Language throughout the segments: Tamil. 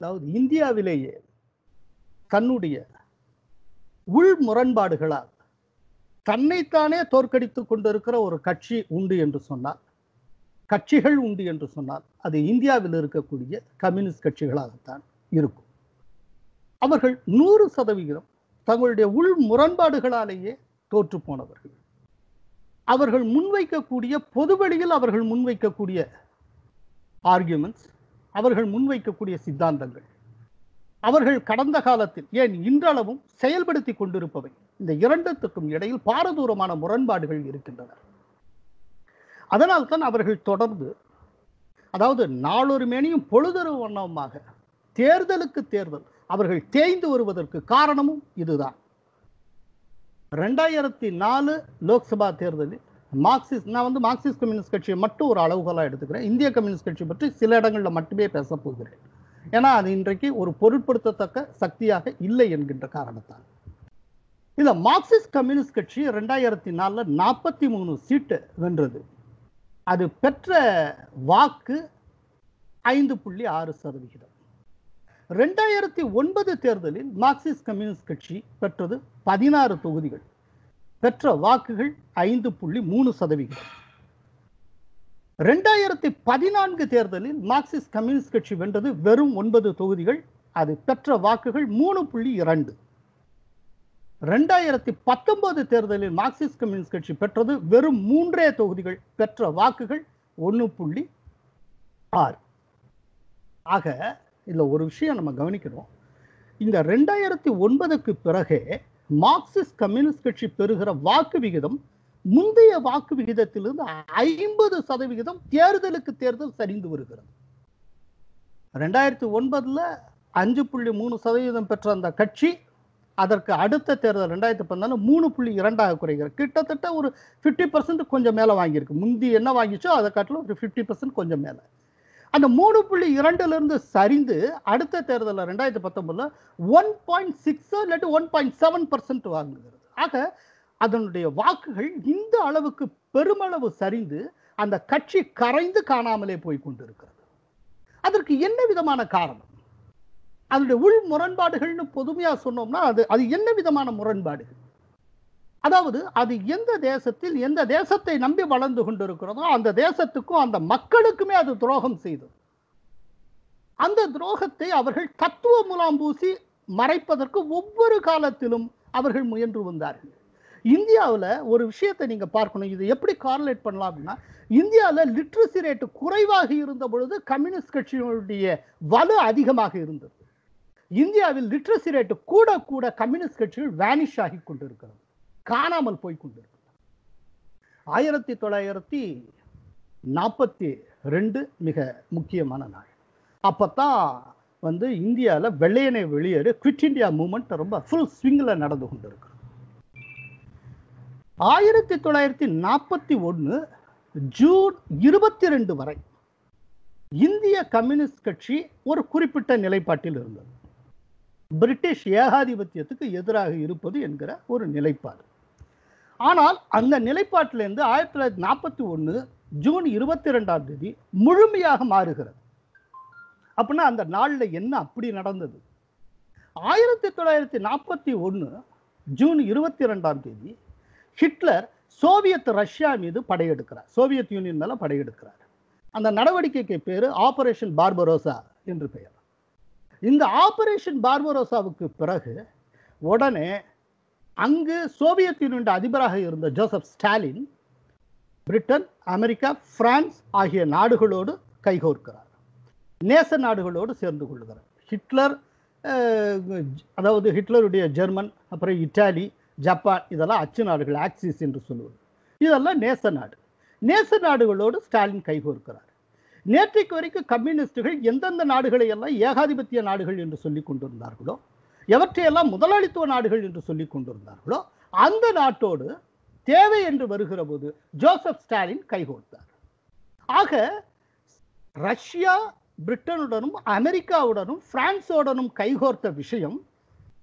அதாவது இந்தியாவிலேயே தன்னுடைய உள் முரண்பாடுகளால் தன்னைத்தானே தோற்கடித்து கொண்டிருக்கிற ஒரு கட்சி உண்டு என்று சொன்னால் கட்சிகள் உண்டு என்று சொன்னால் அது இந்தியாவில் இருக்கக்கூடிய கம்யூனிஸ்ட் கட்சிகளாகத்தான் இருக்கும். அவர்கள் நூறு சதவிகிதம் தங்களுடைய உள் முரண்பாடுகளாலேயே தோற்று போனவர்கள். அவர்கள் முன்வைக்கக்கூடிய பொதுவெளியில் அவர்கள் முன்வைக்கக்கூடிய ஆர்கியூமெண்ட்ஸ் அவர்கள் முன்வைக்கக்கூடிய சித்தாந்தங்கள். அவர்கள் கடந்த காலத்தில் ஏன் இன்றளவும் செயல்படுத்தி கொண்டிருப்பவை இந்த இரண்டுத்துக்கும் இடையில் பாரதூரமான முரண்பாடுகள் இருக்கின்றன. அதனால் தான் அவர்கள் தொடர்ந்து அதாவது நாளொரு மேனியும் பொழுதொரு வண்ணமாக தேர்தலுக்கு தேர்தல் அவர்கள் தேய்ந்து வருவதற்கு காரணமும் இதுதான். ரெண்டாயிரத்தி நாலு லோக்சபா தேர்தலில் மார்க்சிஸ்ட் நான் வந்து மார்க்சிஸ்ட் கம்யூனிஸ்ட் கட்சியை மட்டும் ஒரு அளவுகோலாக எடுத்துக்கிறேன். இந்திய கம்யூனிஸ்ட் கட்சி பற்றி சில இடங்களில் மட்டுமே பேச போகிறேன். ஏன்னா அது இன்றைக்கு ஒரு பொருட்படுத்தத்தக்க சக்தியாக இல்லை என்கின்ற காரணத்தால். இந்த மார்க்சிஸ்ட் கம்யூனிஸ்ட் கட்சி ரெண்டாயிரத்தி நாலில் நாற்பத்தி மூணு சீட்டு வென்றது. அது பெற்ற வாக்கு ஐந்து புள்ளி ஆறு சதவிகிதம். ரெண்டாயிரத்தி ஒன்பது தேர்தலில் மார்க்சிஸ்ட் கம்யூனிஸ்ட் கட்சி பெற்றது பதினாறு தொகுதிகள். பெற்ற வாக்குகள் ஐந்து புள்ளி மூணு சதவிகிதம். ரெண்டாயிரத்தி பதினான்கு தேர்தலில் மார்க்சிஸ்ட் கம்யூனிஸ்ட் கட்சி வென்றது வெறும் ஒன்பது தொகுதிகள் அது பெற்ற வாக்குகள் மூணு புள்ளி இரண்டு. ரெண்டாயிரத்தி பத்தொன்பது தேர்தலில் மார்க்சிஸ்ட் கம்யூனிஸ்ட் கட்சி பெற்றது வெறும் மூன்றே தொகுதிகள் பெற்ற வாக்குகள் ஒன்று புள்ளி ஆறு. ஆக இதில் ஒரு விஷயம் நம்ம கவனிக்கிறோம் இந்த ரெண்டாயிரத்தி ஒன்பதுக்கு பிறகே மார்க்சிஸ்ட் கம்யூனிஸ்ட் கட்சி பெறுகிற வாக்கு விகிதம் முந்தைய வாக்கு விகிதத்திலிருந்து ஐம்பது சதவிகிதம் தேர்தலுக்கு தேர்தல் சரிந்து வருகிறது. ரெண்டாயிரத்தி ஒன்பதுல அஞ்சு புள்ளி மூணு சதவீதம் பெற்ற அந்த கட்சி அதற்கு அடுத்த தேர்தல் ரெண்டாயிரத்தி பதினாலு மூணு புள்ளி இரண்டாக குறைகிறது. கிட்டத்தட்ட ஒரு ஃபிஃப்டி பர்சன்ட் கொஞ்சம் மேலே வாங்கியிருக்கு. முந்தி என்ன வாங்கிச்சோ அதை காட்டிலும் ஒரு ஃபிஃப்டி பர்சன்ட் கொஞ்சம் மேலே. அந்த மூணு புள்ளி இரண்டுலேருந்து சரிந்து அடுத்த தேர்தலில் ரெண்டாயிரத்தி பத்தொம்பதில் ஒன் பாயிண்ட் சிக்ஸோ இல்லாட்டி ஒன் பாயிண்ட் செவன் பர்சன்ட் வாங்குகிறது. ஆக அதனுடைய வாக்குகள் இந்த அளவுக்கு பெருமளவு சரிந்து அந்த கட்சி கரைந்து காணாமலே போய் கொண்டிருக்கிறது. அதற்கு என்ன விதமான காரணம்? அதனுடைய உள் முரண்பாடுகள்னு பொதுமையாக சொன்னோம்னா அது அது என்ன விதமான முரண்பாடுகள்? அதாவது அது எந்த தேசத்தில் எந்த தேசத்தை நம்பி வளர்ந்து கொண்டிருக்கிறதோ அந்த தேசத்துக்கும் அந்த மக்களுக்குமே அது துரோகம் செய்தது. அந்த துரோகத்தை அவர்கள் தத்துவ முலாம் பூசி மறைப்பதற்கு ஒவ்வொரு காலத்திலும் அவர்கள் முயன்று வந்தார்கள். இந்தியாவில் ஒரு விஷயத்தை நீங்க பார்க்கணும். இது எப்படி கார்லேட் பண்ணலாம் அப்படின்னா இந்தியாவில் லிட்ரஸி ரேட்டு குறைவாக இருந்த பொழுது கம்யூனிஸ்ட் கட்சியினுடைய வலு அதிகமாக இருந்தது. இந்தியாவில் லிட்ரஸி ரேட்டு கூட கூட கம்யூனிஸ்ட் கட்சிகள் வேனிஷ் ஆகி கொண்டிருக்கிறது. காணாமல் போய் கொண்டிருக்கிறது ஆயிரத்தி தொள்ளாயிரத்தி நாற்பத்தி ரெண்டு மிக முக்கியமான நாள். அப்பதான் வந்து இந்தியாவில் வெள்ளையனை வெளியேறு குவிட் இந்தியா மூமெண்ட் ரொம்ப ஃபுல் ஸ்விங்கில் நடந்து கொண்டிருக்கு ஆயிரத்தி தொள்ளாயிரத்தி நாற்பத்தி ஒன்று ஜூன் இருபத்தி ரெண்டு வரை இந்திய கம்யூனிஸ்ட் கட்சி ஒரு குறிப்பிட்ட நிலைப்பாட்டில் இருந்தது. பிரிட்டிஷ் ஏகாதிபத்தியத்துக்கு எதிராக இருப்பது என்கிற ஒரு நிலைப்பாடு. ஆனால் அந்த நிலைப்பாட்டிலிருந்து ஆயிரத்தி தொள்ளாயிரத்தி நாற்பத்தி ஒன்று ஜூன் இருபத்தி ரெண்டாம் தேதி முழுமையாக மாறுகிறது. அப்படின்னா அந்த நாளில் என்ன அப்படி நடந்தது? ஆயிரத்தி தொள்ளாயிரத்தி நாற்பத்தி ஒன்று ஜூன் இருபத்தி ரெண்டாம் தேதி ஹிட்லர் சோவியத் ரஷ்யா மீது படையெடுக்கிறார். சோவியத் யூனியன் மேலே படையெடுக்கிறார். அந்த நடவடிக்கைக்கு பேர் ஆபரேஷன் பார்பரோசா என்று பெயர். இந்த ஆபரேஷன் பார்பரோசாவுக்கு பிறகு உடனே அங்கு சோவியத் யூனியன் அதிபராக இருந்த Joseph Stalin Britain America France ஆகிய நாடுகளோடு கைகோர்க்கிறார். நேச நாடுகளோடு சேர்ந்து கொள்கிறார். ஹிட்லர் அதாவது ஹிட்லருடைய ஜெர்மன் அப்புறம் இட்டாலி ஜப்பான் இதெல்லாம் அச்சு நாடுகள் ஆக்சிஸ் என்று சொல்லுவது இதெல்லாம் நேச நாடு. நேச நாடுகளோடு ஸ்டாலின் கைகோர்க்கிறார். நேற்றைக்கு வரைக்கும் கம்யூனிஸ்டுகள் எந்தெந்த நாடுகளை எல்லாம் ஏகாதிபத்திய நாடுகள் என்று சொல்லிக் கொண்டிருந்தார்களோ எவற்றையெல்லாம் முதலாளித்துவ நாடுகள் என்று சொல்லிக் கொண்டிருந்தார்களோ அந்த நாட்டோடு தேவை என்று வருகிற போது ஜோசப் ஸ்டாலின் கைகோர்த்தார் ஆக ரஷ்யா பிரிட்டனுடனும் அமெரிக்காவுடனும் பிரான்ஸோடனும் கைகோர்த்த விஷயம்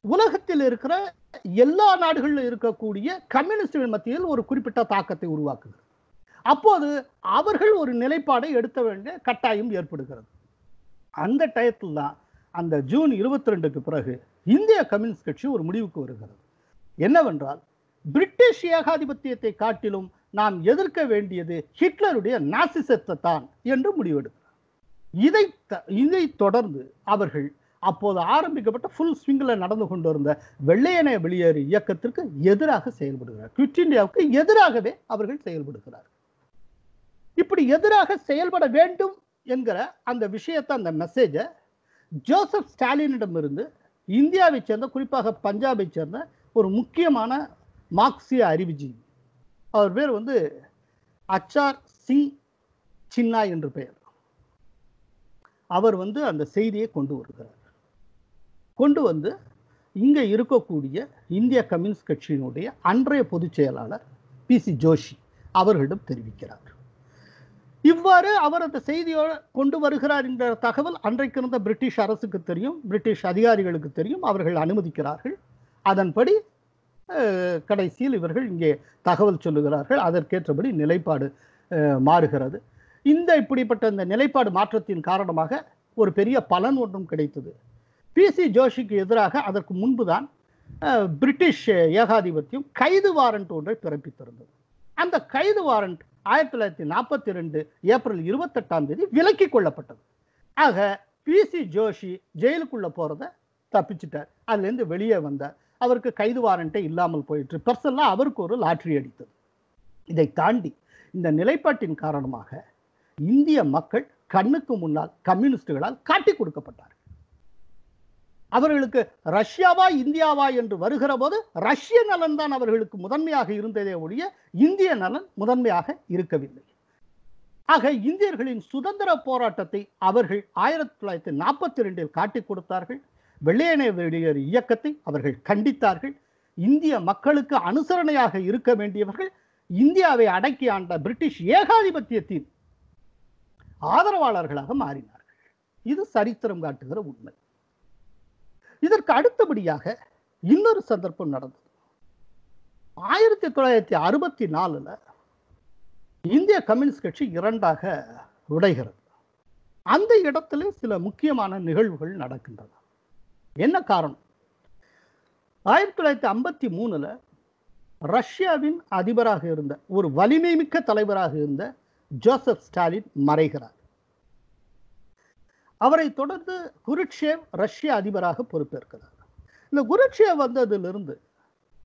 உலகத்தில் இருக்கிற எல்லா நாடுகளிலும் இருக்கக்கூடிய கம்யூனிஸ்டுகள் மத்தியில் ஒரு குறிப்பிட்ட தாக்கத்தை உருவாக்குகிறது. அப்போது அவர்கள் ஒரு நிலைப்பாடை எடுத்த வேண்டிய கட்டாயம் ஏற்படுகிறது. அந்த டயத்தில் தான் அந்த ஜூன் இருபத்தி ரெண்டுக்கு பிறகு இந்திய கம்யூனிஸ்ட் கட்சி ஒரு முடிவுக்கு வருகிறது. என்னவென்றால் பிரிட்டிஷ் ஏகாதிபத்தியத்தை காட்டிலும் நாம் எதிர்க்க வேண்டியது ஹிட்லருடைய நாசிசத்தை தான் என்று முடிவெடுக்கிறார். இதை த- இதை தொடர்ந்து அவர்கள் அப்போது ஆரம்பிக்கப்பட்ட ஃபுல் ஸ்விங்கில் நடந்து கொண்டிருந்த வெள்ளையனே வெளியேறு இயக்கத்திற்கு எதிராக செயல்படுகிறார். குவிட் இந்தியாவுக்கு எதிராகவே அவர்கள் செயல்படுகிறார் இப்படி எதிராக செயல்பட வேண்டும் என்கிற அந்த விஷயத்தை அந்த மெசேஜை ஜோசப் ஸ்டாலினிடமிருந்து இந்தியாவை சேர்ந்த குறிப்பாக பஞ்சாபை சேர்ந்த ஒரு முக்கியமான மார்க்சிய அறிவுஜீவி. அவர் பேர் வந்து அச்சார் சிங் சின்னா என்று பெயர். அவர் வந்து அந்த செய்தியை கொண்டு வருகிறார். கொண்டு வந்து இங்க இருக்கக்கூடிய இந்திய கம்யூனிஸ்ட் கட்சியினுடைய அன்றைய பொதுச் செயலாளர் பி சி ஜோஷி அவர்களிடம் தெரிவிக்கிறார். இவ்வாறு அவர் அந்த செய்தியோடு கொண்டு வருகிறார் என்ற தகவல் அன்றைக்கு இருந்த பிரிட்டிஷ் அரசுக்கு தெரியும் பிரிட்டிஷ் அதிகாரிகளுக்கு தெரியும் அவர்கள் அனுமதிக்கிறார்கள். அதன்படி கடைசியில் இவர்கள் இங்கே தகவல் சொல்லுகிறார்கள். அதற்கேற்றபடி நிலைப்பாடு மாறுகிறது. இந்த இப்படிப்பட்ட இந்த நிலைப்பாடு மாற்றத்தின் காரணமாக ஒரு பெரிய பலன் ஒன்றும் கிடைத்தது. பிசி ஜோஷிக்கு எதிராக அதற்கு முன்புதான் பிரிட்டிஷ் ஏகாதிபத்தியம் கைது வாரண்ட் ஒன்றை பிறப்பித்திருந்தது. அந்த கைது வாரண்ட் ஆயிரத்தி தொள்ளாயிரத்தி நாற்பத்தி ரெண்டு ஏப்ரல் இருபத்தெட்டாம் தேதி விலக்கிக் கொள்ளப்பட்டது. ஆக பி சி ஜோஷி ஜெயிலுக்குள்ள போகிறத தப்பிச்சிட்டார். அதுலேருந்து வெளியே வந்தார். அவருக்கு கைது வாரண்ட்டே இல்லாமல் போயிட்டு பர்சனலாக அவருக்கு ஒரு லாட்ரி அடித்தது. இதை தாண்டி இந்த நிலைப்பாட்டின் காரணமாக இந்திய மக்கள் கண்ணுக்கு முன்னால் கம்யூனிஸ்டுகளால் காட்டி கொடுக்கப்பட்டார் அவர்களுக்கு ரஷ்யாவா இந்தியாவா என்று வருகிற போது ரஷ்ய நலன் தான் அவர்களுக்கு முதன்மையாக இருந்ததே ஒழிய இந்திய நலன் முதன்மையாக இருக்கவில்லை. ஆக இந்தியர்களின் சுதந்திர போராட்டத்தை அவர்கள் ஆயிரத்தி தொள்ளாயிரத்தி நாற்பத்தி ரெண்டில் காட்டிக் கொடுத்தார்கள். வெள்ளையனே வெளியேறு இயக்கத்தை அவர்கள் கண்டித்தார்கள். இந்திய மக்களுக்கு அனுசரணையாக இருக்க வேண்டியவர்கள் இந்தியாவை அடக்கி ஆண்ட பிரிட்டிஷ் ஏகாதிபத்தியத்தின் ஆதரவாளர்களாக மாறினார்கள். இது சரித்திரம் காட்டுகிற உண்மை. இதற்கு அடுத்தபடியாக இன்னொரு சந்தர்ப்பம் நடந்தது. ஆயிரத்தி தொள்ளாயிரத்தி அறுபத்தி நாலுல இந்திய கம்யூனிஸ்ட் கட்சி இரண்டாக உடைகிறது. அந்த இடத்துல சில முக்கியமான நிகழ்வுகள் நடக்கின்றன. என்ன காரணம்? ஆயிரத்தி தொள்ளாயிரத்தி ஐம்பத்தி மூணுல ரஷ்யாவின் அதிபராக இருந்த ஒரு வலிமை மிக்க தலைவராக இருந்த ஜோசப் ஸ்டாலின் மறைகிறார். அவரை தொடர்ந்து குருட்சேவ் ரஷ்ய அதிபராக பொறுப்பேற்கிறார். இந்த குருட்சேவ் வந்ததிலிருந்து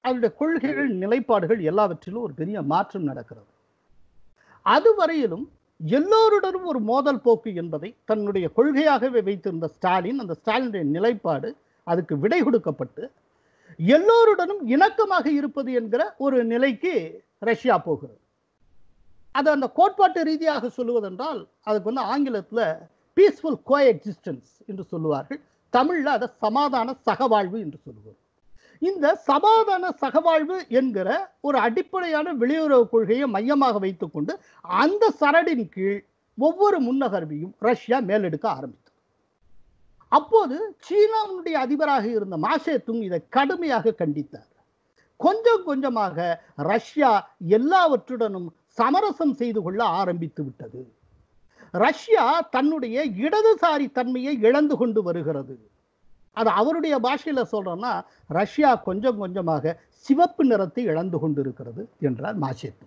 அவருடைய கொள்கைகள் நிலைப்பாடுகள் எல்லாவற்றிலும் ஒரு பெரிய மாற்றம் நடக்கிறது. அதுவரையிலும் எல்லோருடனும் ஒரு மோதல் போக்கு என்பதை தன்னுடைய கொள்கையாகவே வைத்திருந்த ஸ்டாலின் அந்த ஸ்டாலினுடைய நிலைப்பாடு அதுக்கு விடை கொடுக்கப்பட்டு எல்லோருடனும் இணக்கமாக இருப்பது என்கிற ஒரு நிலைக்கு ரஷ்யா போகிறது. அது அந்த கோட்பாட்டு ரீதியாக சொல்லுவதென்றால் அதுக்கு வந்து ஆங்கிலத்தில் பீஸ்ஃபுல் கோ எக்ஸிஸ்டன்ஸ் என்று சொல்லுவார்கள். தமிழில் அதை சமாதான சகவாழ்வு என்று சொல்லுவோம். இந்த சமாதான சகவாழ்வு என்கிற ஒரு அடிப்படையான வெளியுறவு கொள்கையை மையமாக வைத்துக்கொண்டு அந்த சரடின் கீழ் ஒவ்வொரு முன்னகர்வையும் ரஷ்யா மேலெடுக்க ஆரம்பித்தது. அப்போது சீனாவுடைய அதிபராக இருந்த மாசேத்துங் இதை கடுமையாக கண்டித்தார். கொஞ்சம் கொஞ்சமாக ரஷ்யா எல்லாவற்றுடனும் சமரசம் செய்து கொள்ள ஆரம்பித்து விட்டது. ரஷ்யா தன்னுடைய இடதுசாரி தன்மையை இழந்து கொண்டு வருகிறது. அது அவருடைய பாஷையில் சொல்கிறோன்னா ரஷ்யா கொஞ்சம் கொஞ்சமாக சிவப்பு நிறத்தை இழந்து கொண்டிருக்கிறது என்றார் மாசேத்து.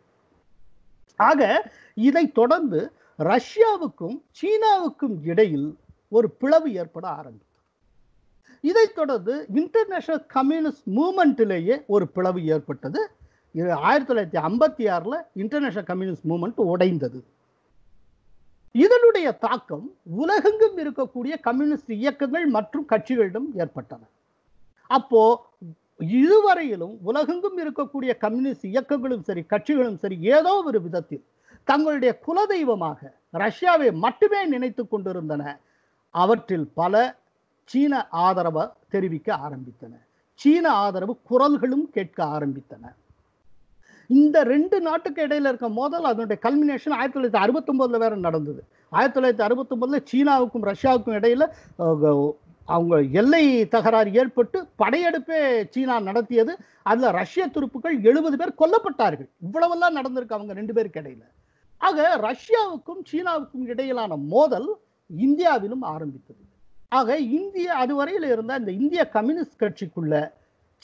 ஆக இதை தொடர்ந்து ரஷ்யாவுக்கும் சீனாவுக்கும் இடையில் ஒரு பிளவு ஏற்பட ஆரம்பித்தது. இதைத் தொடர்ந்து இன்டர்நேஷனல் கம்யூனிஸ்ட் மூமெண்ட்டிலேயே ஒரு பிளவு ஏற்பட்டது. இது ஆயிரத்தி தொள்ளாயிரத்தி ஐம்பத்தி ஆறில் இன்டர்நேஷனல் கம்யூனிஸ்ட் மூமெண்ட் உடைந்தது. இதனுடைய தாக்கம் உலகெங்கும் இருக்கக்கூடிய கம்யூனிஸ்ட் இயக்கங்கள் மற்றும் கட்சிகளிடம் ஏற்பட்டன அப்போ இதுவரையிலும் உலகெங்கும் இருக்கக்கூடிய கம்யூனிஸ்ட் இயக்கங்களும் சரி கட்சிகளும் சரி ஏதோ ஒரு விதத்தில் தங்களுடைய குலதெய்வமாக ரஷ்யாவை மட்டுமே நினைத்து கொண்டிருந்தன. அவற்றில் பல சீன ஆதரவை தெரிவிக்க ஆரம்பித்தன. சீன ஆதரவு குரல்களும் கேட்க ஆரம்பித்தன. இந்த ரெண்டு நாட்டுக்கு இடையில இருக்க மோதல் அதனுடைய கல்மினேஷன் ஆயிரத்தி தொள்ளாயிரத்தி அறுபத்தொம்போதுல வேற நடந்தது. ஆயிரத்தி தொள்ளாயிரத்தி அறுபத்தொம்போதுல சீனாவுக்கும் ரஷ்யாவுக்கும் இடையில அவங்க எல்லை தகராறு ஏற்பட்டு படையெடுப்பே சீனா நடத்தியது. அதில் ரஷ்ய துருப்புகள் எழுபது பேர் கொல்லப்பட்டார்கள். இவ்வளவெல்லாம் நடந்திருக்கு அவங்க ரெண்டு பேருக்கு இடையில. ஆக ரஷ்யாவுக்கும் சீனாவுக்கும் இடையிலான மோதல் இந்தியாவிலும் ஆரம்பித்தது. ஆக இந்திய அதுவரையில் இருந்த இந்த இந்திய கம்யூனிஸ்ட் கட்சிக்குள்ள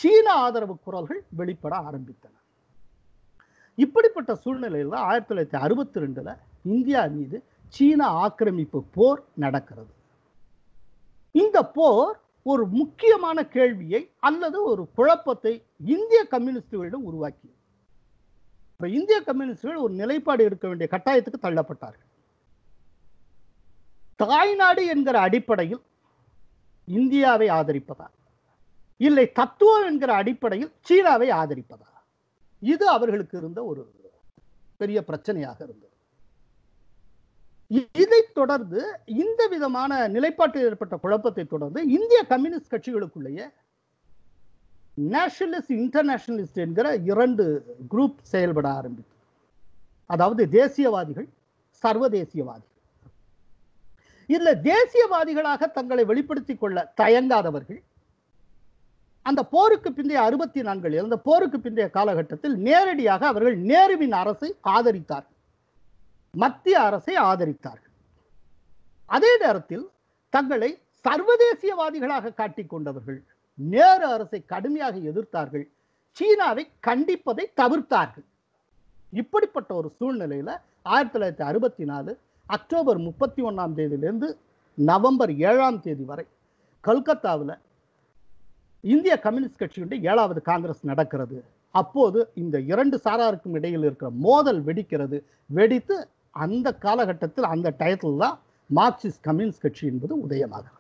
சீன ஆதரவு குரல்கள் வெளிப்பட ஆரம்பித்தன. இப்படிப்பட்ட சூழ்நிலையில் தான் ஆயிரத்தி தொள்ளாயிரத்தி அறுபத்தி ரெண்டுல இந்தியா மீது சீன ஆக்கிரமிப்பு போர் நடக்கிறது. இந்த போர் ஒரு முக்கியமான கேள்வியை அல்லது ஒரு குழப்பத்தை இந்திய கம்யூனிஸ்டுகளிடம் உருவாக்கியது. இப்போ இந்திய கம்யூனிஸ்டுகள் ஒரு நிலைப்பாடு எடுக்க வேண்டிய கட்டாயத்துக்கு தள்ளப்பட்டார்கள். தாய்நாடு என்கிற அடிப்படையில் இந்தியாவை ஆதரிப்பதா? இல்லை தத்துவம் என்கிற அடிப்படையில் சீனாவை ஆதரிப்பதா? இது அவர்களுக்கு இருந்த ஒரு பெரிய பிரச்சனையாக இருந்தது. இதை தொடர்ந்து இந்த விதமான நிலைப்பாட்டில் ஏற்பட்ட குழப்பத்தை தொடர்ந்து இந்திய கம்யூனிஸ்ட் கட்சிகளுக்குள்ளேயே நேஷனலிஸ்ட் இன்டர்நேஷனலிஸ்ட் என்கிற இரண்டு குரூப் செயல்பட ஆரம்பித்தது. அதாவது தேசியவாதிகள் சர்வதேசியவாதிகள். இதுல தேசியவாதிகளாக தங்களை வெளிப்படுத்திக் கொள்ள தயங்காதவர்கள் அந்த போருக்கு பிந்தைய அறுபத்தி நான்கில் அந்த போருக்கு பிந்தைய காலகட்டத்தில் நேரடியாக அவர்கள் நேருவின் அரசை ஆதரித்தார்கள். மத்திய அரசை ஆதரித்தார்கள். அதே நேரத்தில் தங்களை சர்வதேசியவாதிகளாக காட்டிக்கொண்டவர்கள் நேரு அரசை கடுமையாக எதிர்த்தார்கள் சீனாவை கண்டிப்பதை தவிர்த்தார்கள். இப்படிப்பட்ட ஒரு சூழ்நிலையில் ஆயிரத்தி தொள்ளாயிரத்தி அறுபத்தி நாலு அக்டோபர் முப்பத்தி ஒன்றாம் தேதியிலேருந்து நவம்பர் ஏழாம் தேதி வரை கல்கத்தாவில் இந்திய கம்யூனிஸ்ட் கட்சியுடைய ஏழாவது காங்கிரஸ் நடக்கிறது. அப்போது இந்த இரண்டு சாராருக்கும் இடையில் இருக்கிற மோதல் வெடிக்கிறது. வெடித்து அந்த காலகட்டத்தில் அந்த டயத்தில் தான் மார்க்சிஸ்ட் கம்யூனிஸ்ட் கட்சி என்பது உதயமாகிறது.